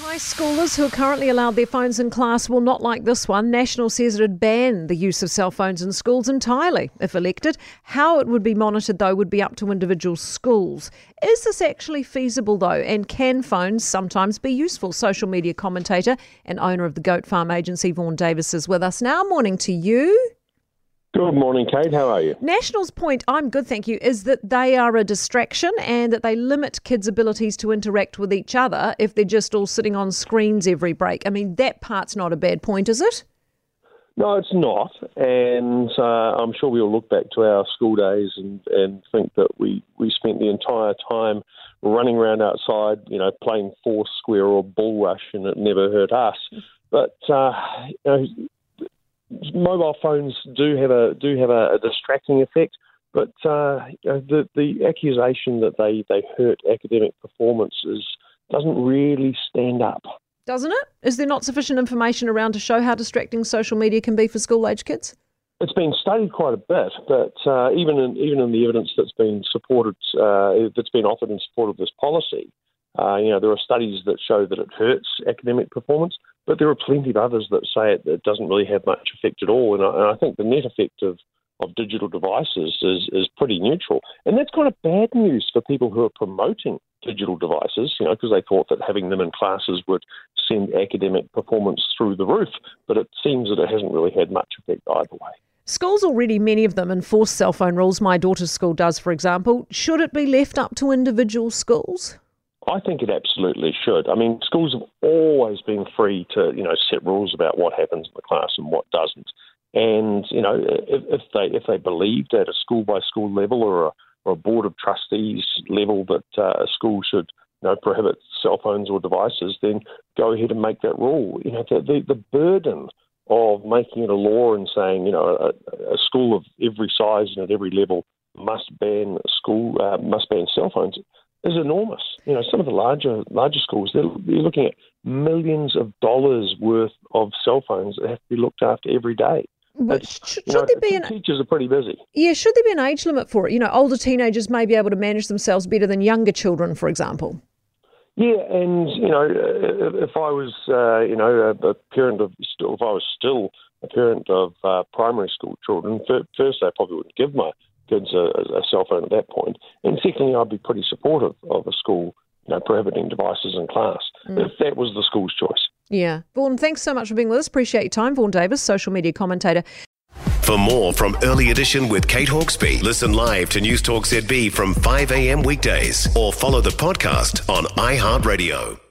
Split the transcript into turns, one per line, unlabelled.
High schoolers who are currently allowed their phones in class will not like this one. National says it would ban the use of cell phones in schools entirely if elected. How it would be monitored, though, would be up to individual schools. Is this actually feasible, though? And can phones sometimes be useful? Social media commentator and owner of the Goat Farm agency, Vaughan Davis, is with us now. Morning to you.
Good morning, Kate. How are you?
National's point, I'm good, thank you, is that they are a distraction and that they limit kids' abilities to interact with each other if they're just all sitting on screens every break. I mean, that part's not a bad point, is it?
No, it's not. And uh, I'm sure we'll look back to our school days and, and think that we, we spent the entire time running around outside, you know, playing four square or bull rush, and it never hurt us. But uh, you know, mobile phones do have a do have a, a distracting effect, but uh, the the accusation that they, they hurt academic performance is, doesn't really stand up.
Doesn't it? Is there not sufficient information around to show how distracting social media can be for school age kids?
It's been studied quite a bit, but uh, even in even in the evidence that's been supported uh, that's been offered in support of this policy, uh, you know, there are studies that show that it hurts academic performance, but there are plenty of others that say it, it doesn't really have much effect at all. And I, and I think the net effect of, of digital devices is, is pretty neutral. And that's kind of bad news for people who are promoting digital devices, you know, because they thought that having them in classes would send academic performance through the roof. But it seems that it hasn't really had much effect either way.
Schools already, many of them, enforce cell phone rules. My daughter's school does, for example. Should it be left up to individual schools?
I think it absolutely should. I mean, schools have always been free to, you know, set rules about what happens in the class and what doesn't. And you know, if, if they if they believed at a school by school level or a, or a board of trustees level that uh, a school should you know prohibit cell phones or devices, then go ahead and make that rule. You know, the the, the burden of making it a law and saying you know a, a school of every size and at every level must ban school uh, must ban cell phones is enormous. You know, some of the larger larger schools they're, they're looking at millions of dollars worth of cell phones that have to be looked after every day.
But should, should know, there be an
teachers are pretty busy?
Yeah, should there be an age limit for it? You know, older teenagers may be able to manage themselves better than younger children, for example.
Yeah, and you know, if I was, uh, you know, a, parent of still, if I was still a parent of uh, primary school children, first I probably wouldn't give my kids a, a cell phone at that point. And secondly, I'd be pretty supportive of a school you know, prohibiting devices in class mm. if that was the school's choice.
Yeah. Vaughan, thanks so much for being with us. Appreciate your time. Vaughan Davis, social media commentator.
For more from Early Edition with Kate Hawkesby, listen live to News Talk ZB from 5 a.m. weekdays or follow the podcast on iHeartRadio.